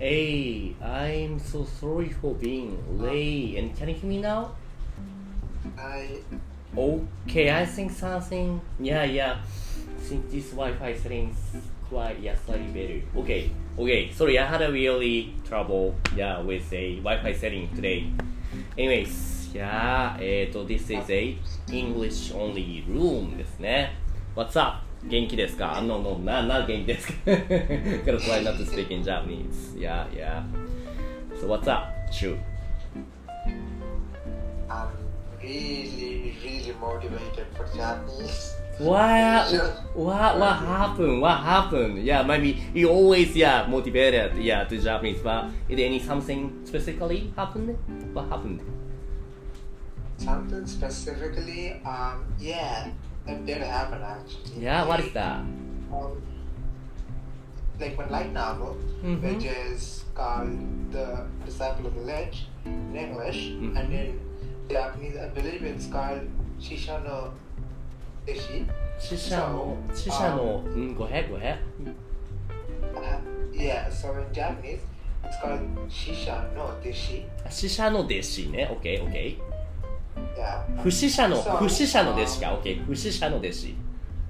Hey, I'm so sorry for being late. And can you hear me now? I Okay, I think something. Yeah, yeah. think this Wi-Fi settings quite yeah slightly better. Okay, okay. Sorry, I had a really trouble yeah with a Wi-Fi setting today. Anyways, yeah. えっと this is a English only room ですね。What's up? 元気ですか No, no, な、な、元気ですか Gonna try not to speak in Japanese. Yeah, yeah. So what's up? Shoot. am really really motivated for Japanese. What? What? What happened? What happened? Yeah, maybe you always yeah motivated yeah to Japanese, but is there any something specifically happened? What happened? Something specifically, um, yeah, That did happen actually. Yeah, what is that? Um, like when light novel, mm-hmm. which is called The Disciple of the Lich in English, mm-hmm. and in Japanese, I believe it's called shishano Ishi. Shishano. so, no. Um. Mm, go ahead, go ahead. Uh, yeah, so in Japanese, it's called shishano Deshi. Shishano Deshi, ne? Okay, okay. Yeah. 不死者のそう不死者の弟子か。Okay 不死者の弟子。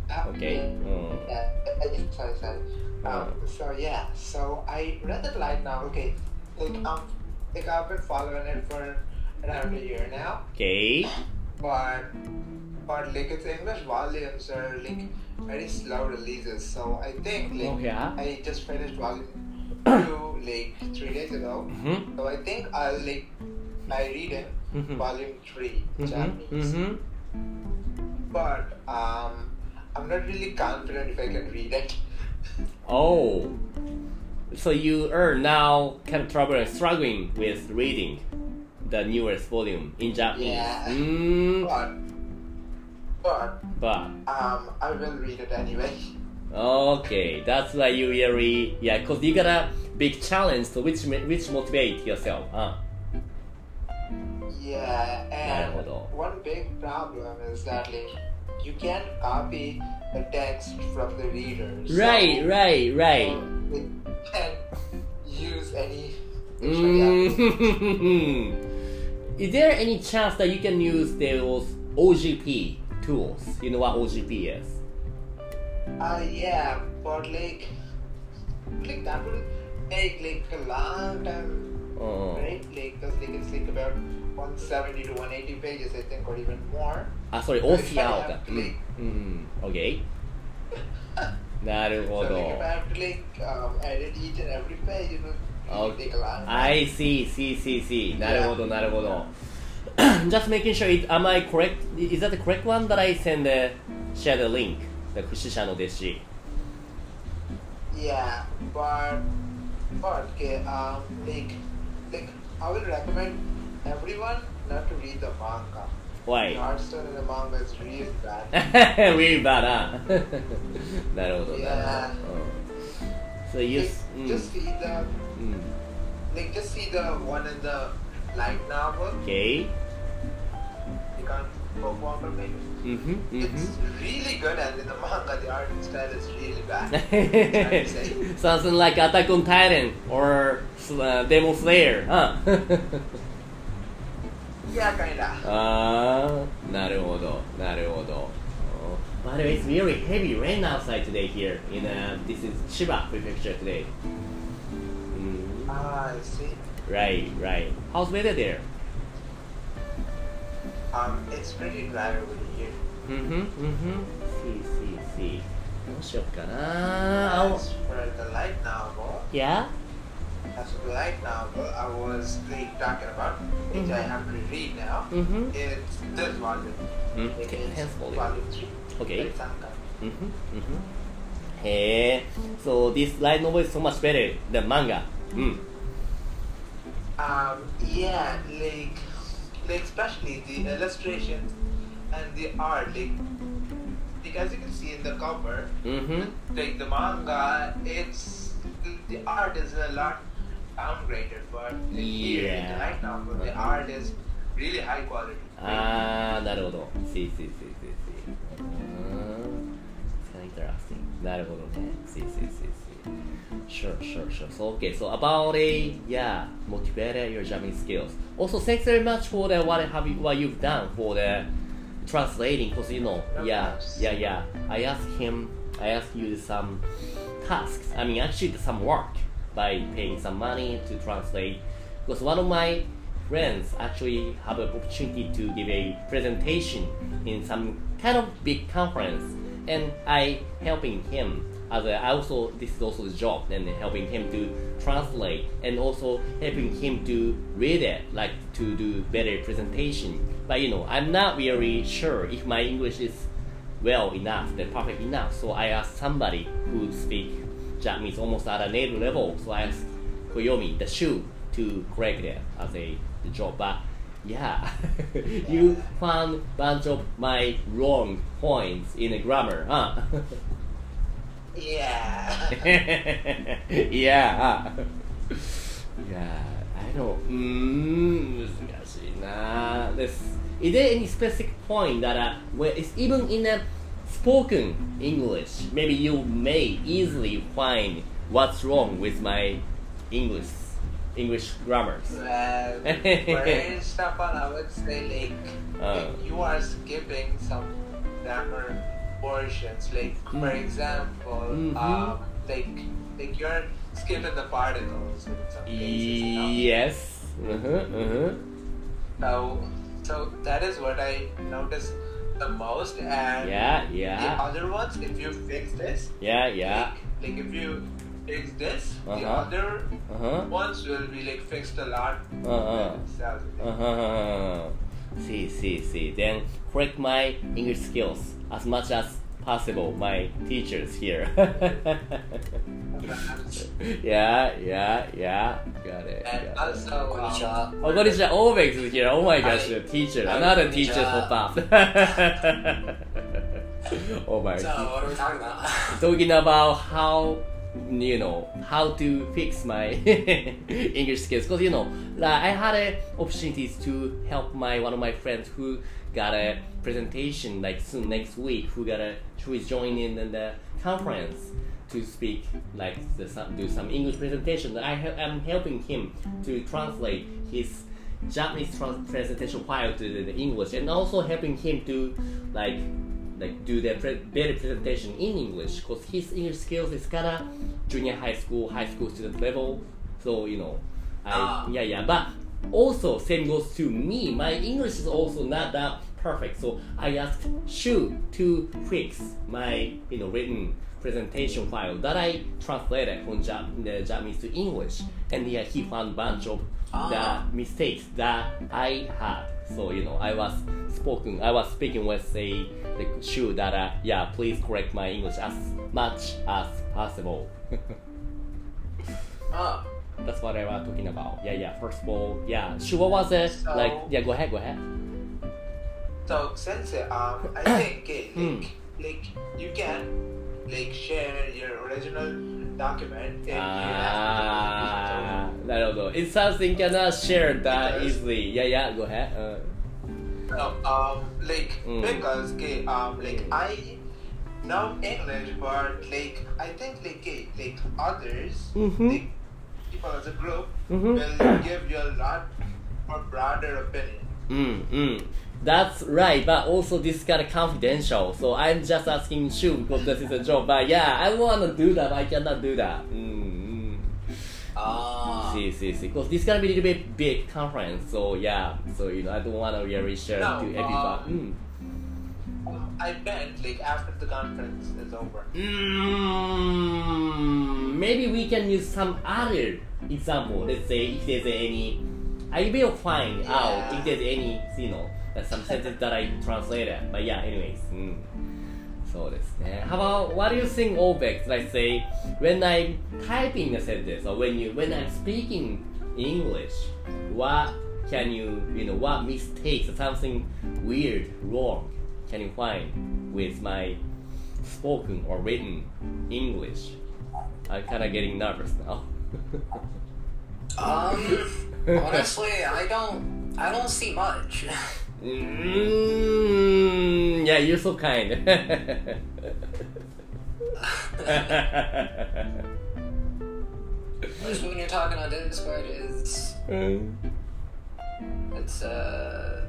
Uh, Okay. うん。 Yeah, uh, sorry, sorry. Um, so yeah, so I read it like now. Okay, like um, like I've been following it for around a year now, Okay. but but like its English volumes are like very slow releases. So I think like Oh yeah. I just finished volume two like three days ago. うん。 So I think I'll like I read it mm-hmm. volume 3 mm-hmm. Japanese. Mm-hmm. But um, I'm not really confident if I can read it. oh, so you are now kind of trouble struggling with reading the newest volume in Japanese. Yeah. Mm. But, but, but um, I will read it anyway. Okay, that's why you really yeah, cause you got a big challenge. So which which motivate yourself, huh? Yeah, and one big problem is that like you can copy the text from the readers. So right, right, right. You can use any. Mm-hmm. is there any chance that you can use those OGP tools? You know what OGP is? Uh, yeah, but like, like that will take like a long time, oh. right? Like, cause like it's like about 170 to 180 pages, I think, or even more. あ、それ OCR か。うん。うん。OK? なるほ So ど like if。I have to like um, edit each and every page, it will really Okay. take a long time. I see, see, see, see. なるほど、なるほど。Just making sure, it, am I correct? Is that the correct one that I send the, share the link? The 不死者の弟子。 Yeah, but but okay, um, like like I will recommend everyone not to read the manga. The Why? art style in the manga is really bad. really bad, な。なるほど、なるほど。 Yeah. うん So you, Like, うん just see the うん。 like just see the one in the light novel. Okay? You can't go for me. うんふん、うんふん It's really good, and in the manga, the art style is really bad. Something like Attack on Titan or uh, Demon Slayer, huh? yeah, kinda. あー、なるほど、なるほど。Oh, By the way, it's really heavy rain outside today here in uh, this is Chiba Prefecture today. Mm, Ah, I see. right, right. How's weather there? Um, it's pretty dry over here. うんふん、うんふん。See, see, see. どうしよっかな As for the light novel, Yeah? as of right now, I was talking about, which mm-hmm. I have to read now, mm-hmm. it's this volume. Mm-hmm. Okay, hence volume. volume 3. Okay. Mm-hmm. Mm-hmm. Hey, so this light novel is so much better than manga. Mm. Um, yeah, like, like especially the illustrations and the art, like, like as you can see in the cover, mm-hmm. like the manga, it's the art is a lot downgraded, but like here in the Yeah. light novel, the Uh-huh. art is really high quality. あー、なるほど。See, see, see, see, see. うーん It's kind of interesting. なるほどね。See, see, see, see. Sure, sure, sure. So, okay, so about a, yeah, motivated your Japanese skills. Also, thanks very much for the, what, have you, what you've done for the translating, because, you know, Of yeah, course. yeah, yeah. I asked him, I asked you some tasks. I mean, actually, some work by paying some money to translate. Because one of my friends actually have an opportunity to give a presentation in some kind of big conference, and I helping him. As a, also this is also the job, and helping him to translate, and also helping him to read it, like to do better presentation. But you know, I'm not really sure if my English is well enough, then perfect enough. So I asked somebody who speak Japanese almost at a native level so I slash Koyomi, the Shu to correct it as a the job. But yeah, you found bunch of my wrong points in the grammar, huh? yeah. yeah. yeah. I don't. Mm, This, is there any specific point that uh, where it's even in a spoken English, maybe you may easily find what's wrong with my English, English grammars. Well, for example, I would say like, Uh. you are skipping some grammar portions. Like for Mm. example, Mhm. um, like like you're skipping the particles in some cases. You know? Yes. Uh-huh, uh-huh. So so that is what I noticed the most. And Yeah, the yeah. other ones, if you fix this, Yeah, yeah. like, like if you fix this, the Uh-huh. other Uh-huh. ones will be like fixed a lot. Themselves. Uh-huh. See, see, see. Then correct my English skills as much as possible my teachers here. yeah, yeah, yeah. Got it. And got also, it. Um, oh, Konnichiwa. Oh, is here. Oh my gosh, the teacher. I, Another teacher for up. oh my. So what are we talking about? talking about how you know how to fix my English skills. Because you know like I had a opportunities to help my one of my friends who got a presentation like soon next week who got a who is joining in the conference to speak like the, some, do some English presentation. I am helping him to translate his Japanese trans- presentation file to the, the English and also helping him to like like do their pre- better presentation in English because his English skills is kind of junior high school, high school student level. So you know, I Ah. yeah yeah. But also same goes to me. My English is also not that perfect. So I asked Shu to fix my you know written presentation file that I translated from Jap- the Japanese to English, and yeah, he found bunch of Ah. the mistakes that I had. So you know, I was spoken. I was speaking with a the Shu that uh, yeah, please correct my English as much as possible. uh, That's what I was talking about. Yeah, yeah. First of all, yeah. Shu, what was it? So- like, yeah. Go ahead, go ahead. so sensei, um, I think eh, Hmm. like, like you can like share your original document if you Ah, haveなるほど. It's something cannot share that Because- easily. Yeah, yeah. Go ahead. Uh, to. No, um, like Mm. because okay, um, like Mm. I know English, but like I think like eh, like others, Mhm. like people as a group Mhm. will give you a lot more broader opinion. Mm, mm. That's right, but also this is kind of confidential. So I'm just asking Shu because this is a job. But yeah, I want to do that, but I cannot do that. Mm, mm. あ See, see, see. Because this is gonna be a little bit big conference. So yeah, so you know, I don't want to really share No, to everybody. Mm. Um, I meant like after the conference is over. Mm, maybe we can use some other example. Let's say if there's any, I will find out if there's any, you know, uh, some sentence that I translated. But yeah, anyways. Mm. そうですね。How about what do you think OBEX? Like say when I'm typing a sentence or when you when I'm speaking English, what can you you know what mistakes or something weird wrong can you find with my spoken or written English? I'm kind of getting nervous now. Um, honestly, I don't, I don't see much. Mm, yeah, you're so kind. When you're talking on Discord, it's, it's uh,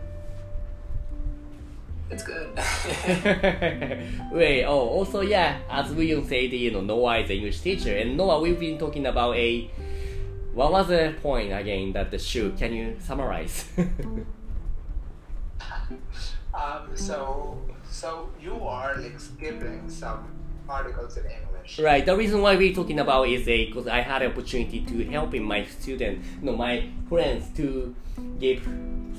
it's good. Wait, oh, also, yeah, as William said, you know, Noah is an English teacher, and Noah, we've been talking about a. What was the point again that the Shu? Can you summarize? Um, so, so you are like skipping some articles in English. right, the reason why we're talking about is because I had an opportunity to helping my student, no, my friends to give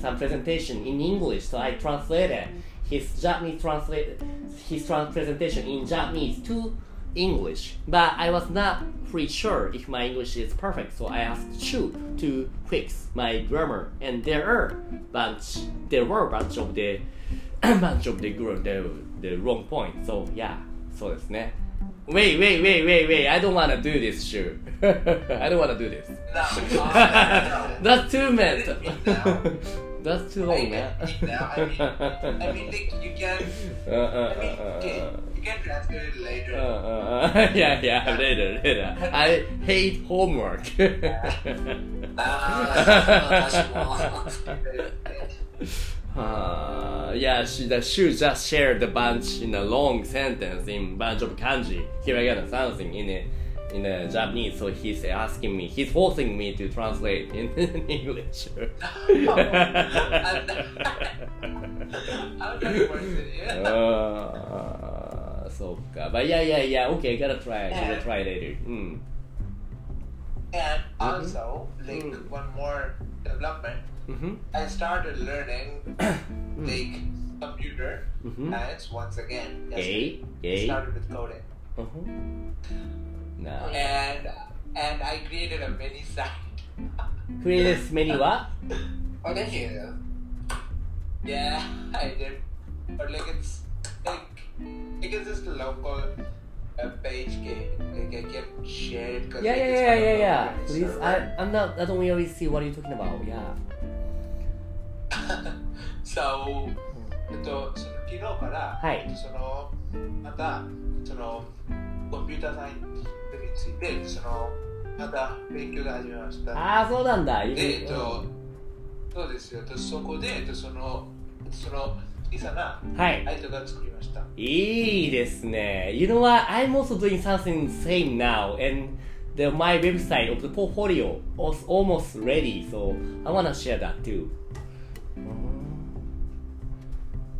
some presentation in English, so I translated his Japanese translate his presentation in Japanese to English, but I was not pretty sure if my English is perfect, so I asked Chu to fix my grammar, and there are bunch, there were bunch of the bunch of the the the wrong point. So yeah, so it's ne. Wait, wait, wait, wait, wait! I don't want to do this, Chu. I don't want to do this. No, uh, no. That's too much. didn't mean now. That's too long, man. I mean, I mean, like you can, Uh, uh, I mean, uh, uh, you can translate it uh, later. uh, uh, yeah, yeah, later, later. I hate homework. Ah. Uh, yeah, she, the Shu just shared a bunch in a long sentence in bunch of kanji, Here I hiragana, something in a, in a Japanese. So he's asking me, he's forcing me to translate in, in English. Person, uh, so, but yeah, yeah, yeah. Okay, gotta try, gotta try later. Mm. And also, like Mm. one more development, Mm-hmm. I started learning like computer Mm-hmm. science once again. Yay, I yay. started with coding, Uh-huh. Now, and and I created a mini site. create as many what? Oh, did you? Yeah, I did, but like it's like like it's just a local uh, page game. Like I can share it. 'cause, Yeah, like, yeah, it's yeah, on a yeah, yeah. local Please, server. I, I'm not. I don't really see what you're talking about. Yeah. so えっと、その昨日から、はいえっとそのまたそのコンピューターサイエンスに ついてそのまた勉強が始めました。ああ、そうなんだ。いで、えるっと、そうですよ。とそこで、えっと、そのその小さなはい。サイトが作りました。いいですね。You know what? I'm also doing something same now, and the my website of the portfolio was almost ready, so I wanna share that too.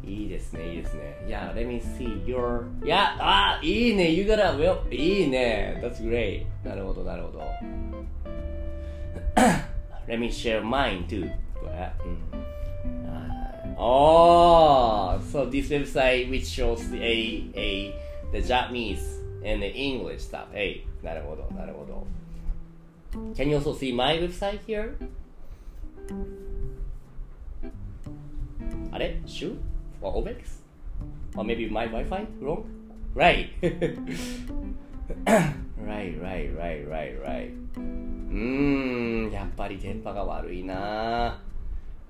いいですね、いいですね。Yeah, let me see your. Yeah, あ、いいね、You got a well. いいね、That's great. なるほど、なるほど。let me share mine too. これ。うん。Oh, so this website which shows a a the Japanese and the English stuff. Hey, なるほど、なるほど。Can you also see my website here? あれ Shoot? or OBEX? Or maybe my Wi-Fi wrong? Right. right, right, right, right, right. うーん、やっぱり電波が悪いな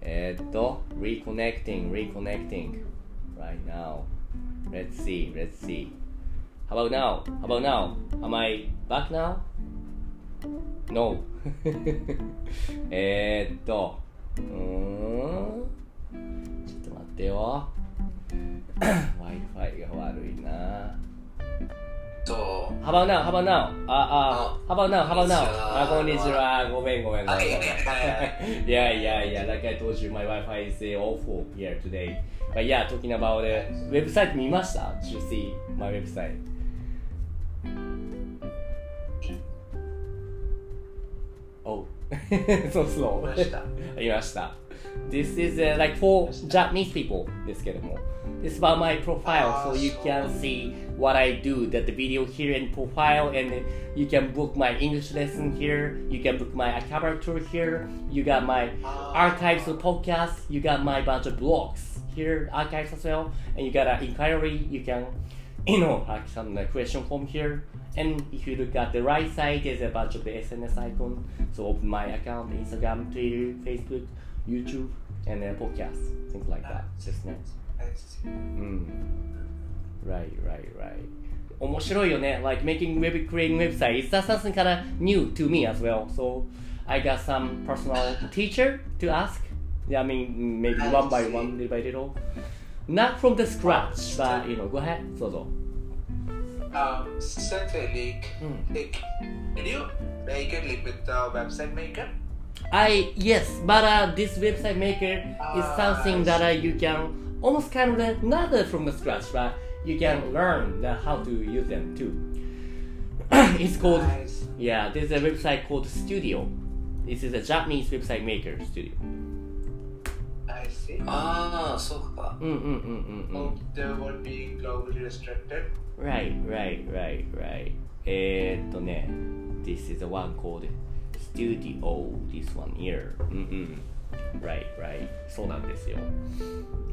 えーっと、reconnecting, reconnecting. Right now. Let's see, let's see. How about now? How about now? Am I back now? No. えーっと、うーん。ちょっと待ってよ。Wi-Fi が悪いな。と、ハバナウ、ハバナウ、あ、あ、ハバナウ、ハバナウ、あ、こんにちは、ごめん、ごめん。ごめん。いやいやいや、だから当時、my Wi-Fi is awful here today. But yeah, talking about the website 見ました ?Did you see my website? Oh, so slow. いました。This is、uh, like for Japanese people ですけども。It's about my profile, so you can see what I do. That the video here in profile, and you can book my English lesson here. You can book my Akabane tour here. You got my archives of podcasts. You got my bunch of blogs here, archives as well. And you got an inquiry. You can, you know, like some uh, question form here. And if you look at the right side, there's a bunch of the SNS icon. So open my account, Instagram, Twitter, Facebook, YouTube, and uh, podcasts, things like that. Just next I see. うん。Right, right, right. 面白いよね。Like making web creating website. It's not something kind of new to me as well. So I got some personal teacher to ask. Yeah, I mean maybe I one by see. one, little by little. Not from the scratch, but you know, go ahead. そうぞ。 Um, Sensei, like, Mm. like, did you make it like with the website maker? I yes, but uh, this website maker is Ah, something I that uh, you can almost kind of uh, not uh, from the scratch, but you can learn the, how to use them too. it's called Nice. yeah. There's a website called Studio. This is a Japanese website maker studio. I see. ああ、そうか。 Mm mm mm mm mm. Oh, they would be globally restricted. Right, right, right, right. えーっとね、This is the one called Studio. This one here. うんうん。 Right, right. そうなんですよ。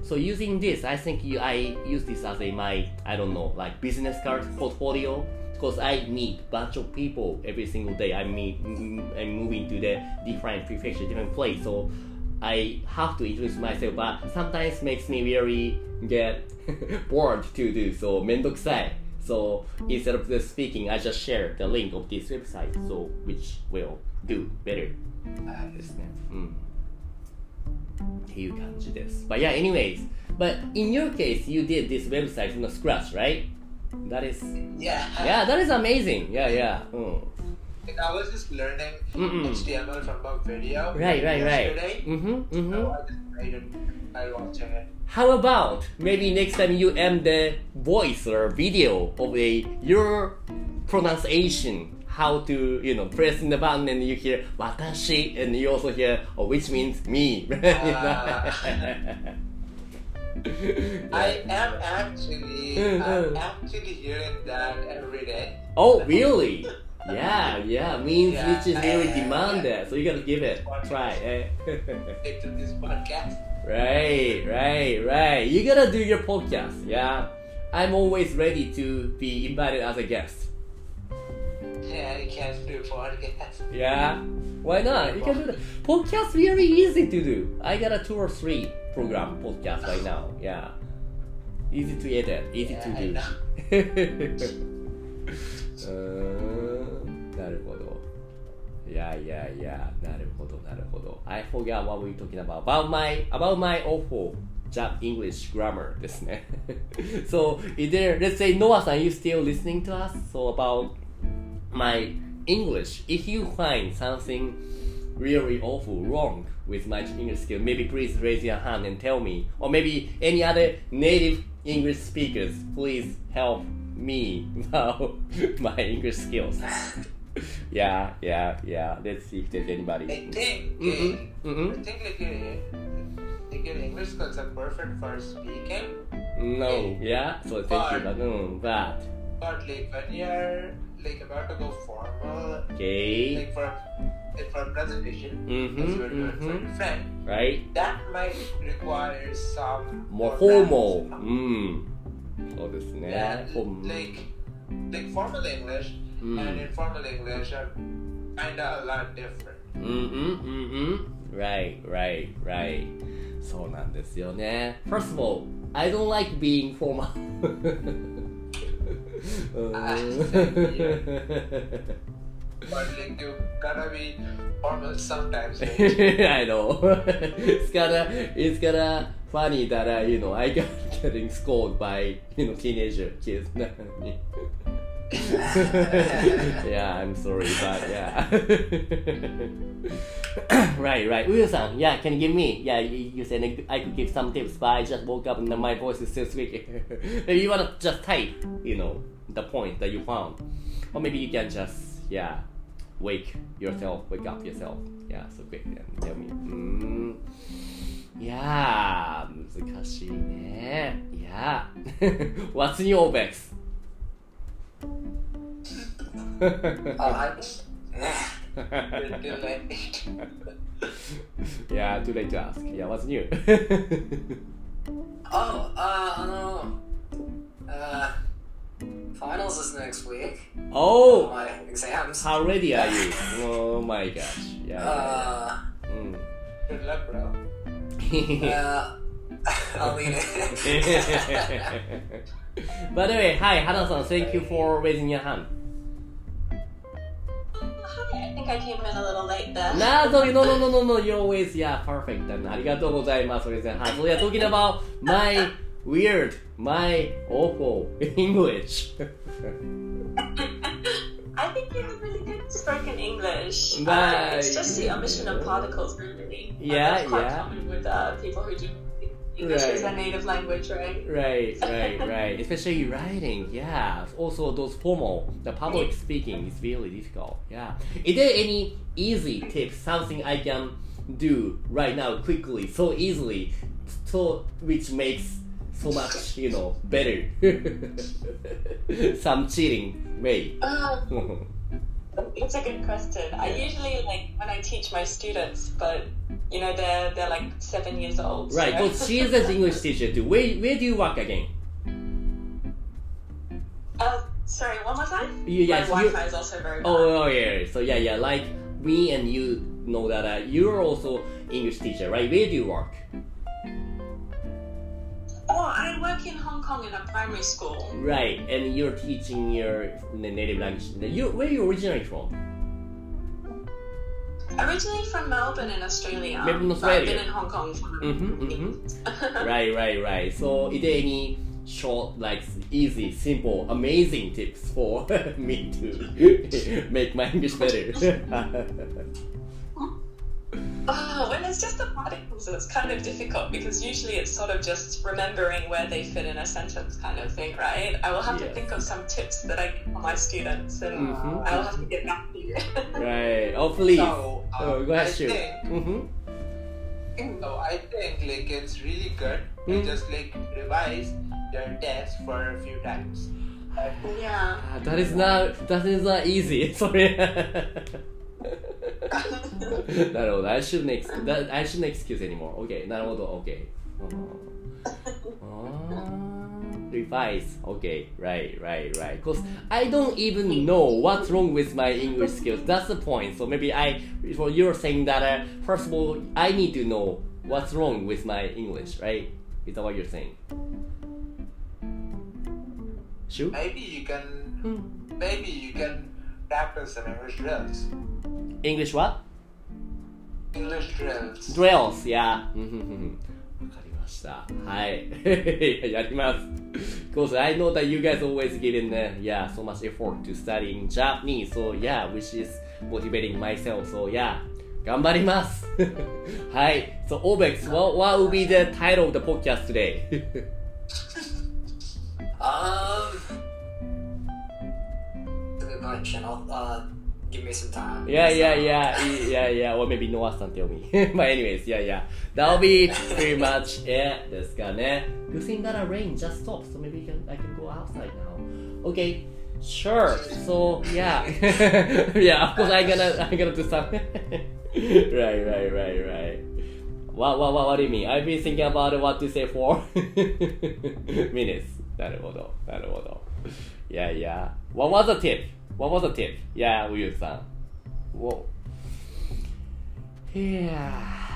So using this, I think you, I use this as a my, I don't know, like business card portfolio. Because I meet bunch of people every single day. I meet, mm, I'm moving to the different prefecture, different place. So I have to introduce myself, but sometimes makes me very get bored to do. So めんどくさい So instead of just speaking, I just share the link of this website, so which will do better ですね。うん。 っていう感じです。But yeah, anyways, but in your case, you did this website from the scratch, right? That is, Yeah. yeah, that is amazing. Yeah, yeah. うん。 Like, I was just learning Mm-mm. HTML from a video Right, right, right. yesterday. Mm-hmm, mm-hmm. So I just made it while watching it. How about maybe next time you add the voice or video of a your pronunciation, how to you know pressing the button and you hear watashi and you also hear oh, which means me. I am actually, I'm actually hearing that every day. oh really? Yeah, yeah, means Yeah, which is very yeah, demanded. So you gotta give it a try. eh? Into this podcast. Right, right, right. You gotta do your podcast, yeah. I'm always ready to be invited as a guest. Yeah, I can't do podcast. Yeah. Why not? You can do that. Podcast very easy to do. I got a two or three program podcast right now. Yeah. Easy to edit, easy Yeah, to I do. know. うーんなるほど。いやいやいや、なるほどなるほど。I forgot what we talking about. About my, about my awful Jap English grammar ですね。so, either, let's say Noah さん you still listening to us? So about my English, if you find something really awful wrong with my English skill, maybe please raise your hand and tell me. Or maybe any other native English speakers, please help me about my English skills. yeah, yeah, yeah. Let's see if there's anybody. I think, Mhm, uh, mhm. I think like your, like your English skills are perfect for speaking, No, yeah. So thank you, but no, but but like when you're like about to go formal, okay, like for like for a presentation, Mhm, as you're doing for mhm. your friend, right? that might require some More more formal. balance. うん。そうですね。 Yeah, フォーム like like formal English Mm. and informal English are kinda a lot different. うんうんうんうん。Right, right, right. そうなんですよね。First of all, I don't like being formal. うーん But like you gotta be formal sometimes. I know. it's kinda, it's kinda funny that uh, you know I got getting scolded by you know teenager kids. yeah, I'm sorry, but yeah. right, right. Uyo-san, yeah, can you give me? Yeah, you, you said I could give some tips, but I just woke up and my voice is still squeaky. maybe you wanna just type, you know, the point that you found, or maybe you can just, yeah, wake yourself, wake up yourself. Yeah, so quick and tell me. Mm. いやー、難しいね。いやー。What's new, Obex? Oh, I, Too late. yeah, too late to ask. Yeah, what's new? oh, uh, I know. Uh, finals is next week. oh, My exams. how ready are you? Oh my gosh. Yeah. Uh, yeah, yeah. Good luck, bro. Mm. uh, I'll leave it. By the way, hi, Hana-san. Thank you for raising your hand. Hi, I think I came in a little late there. No, no, no, no, no, no, no. You're always, yeah, perfect. And ありがとうございます。それで、はい。So yeah, talking about my weird, my awful English. I think you have really good spoken English. Uh, it's just the omission of particles, really. Yeah, that's quite yeah. common with uh, people who do English Right. as their native language, right? Right, right, right. Especially writing, yeah. Also, those formal, the public speaking is really difficult. Yeah. Is there any easy tips, something I can do right now quickly, so easily, so which makes so much, you know, better? Some cheating way. Um, it's a good question. I usually like when I teach my students, but you know they're they're like seven years old. right. so- So she is an English teacher too. Where where do you work again? Uh, sorry, one more time. You- yes, my Wi-Fi is also very bad. Oh, oh yeah. So yeah, yeah. Like me and you know that uh, you're also English teacher, right? Where do you work? Oh, I work in Hong Kong in a primary school. Right, and you're teaching your native language. You where are you originally from? Originally from Melbourne in Australia. Melbourne, but I've Australia. been in Hong Kong for Mhm, mhm. right, right, right. So, is there any short, like easy, simple, amazing tips for me to make my English better? Oh, when it's just the particles, it's kind of difficult because usually it's sort of just remembering where they fit in a sentence kind of thing, right? I will have Yes. to think of some tips that I give my students and Mhm. I will have to get back to you. right. hopefully. So, um, oh, go ahead, I shoot. think, Mm-hmm. so I think like it's really good to Mm. just like revise your test for a few times. And yeah. Ah, that is not that is not easy. Sorry. なるほど。I shouldn't ex that I shouldn't excuse anymore. Okay. なるほど。Okay. あー Revise. Okay. Right. Right. Right. Because I don't even know what's wrong with my English skills. That's the point. So maybe I. So you're saying that uh, first of all, I need to know what's wrong with my English, right? Is that what you're saying? Sure. maybe you can Hmm. maybe you can practice some English drills. English what? English drills. drills, yeah. うんうんうんうんわかりました。はい。やります。Because I know that you guys always give in, uh, yeah, so much effort to studying Japanese. So yeah, which is motivating myself. So yeah, 頑張ります。はい。So Obex, what, what will be the title of the podcast today? Um, it's a good question. I'll, uh, give me some time. Yeah, yeah, So- yeah, yeah, yeah. Or maybe Noah-san tell me. but anyways, yeah, yeah. That'll be pretty much it ですかね。Good thing that a rain just stopped, so maybe I can, I can go outside now. Okay, sure. So yeah, yeah. Of course, I'm gonna I'm gonna do some. right, right, right, right. What, what, what, what do you mean? I've been thinking about what to say for minutes. なるほど、なるほど。Yeah, yeah. What was the tip? What was the tip? Yeah, ウユさん。Whoa. Yeah,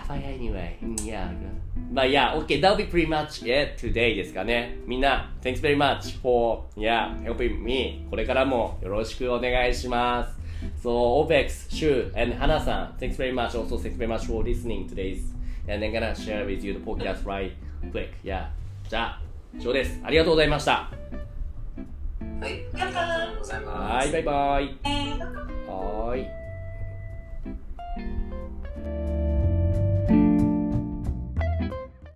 but anyway, yeah. But yeah, okay, that'll be pretty much it today ですかね。みんな、thanks very much for, yeah, helping me. これからもよろしくお願いします。So, Opex, Shu, and Hana さん thanks very much. Also, thanks very much for listening today's. And I'm gonna share with you the podcast right quick. Yeah. じゃあ、以上です。ありがとうございました。はい、バイバイ。はい、バイバイ。はい。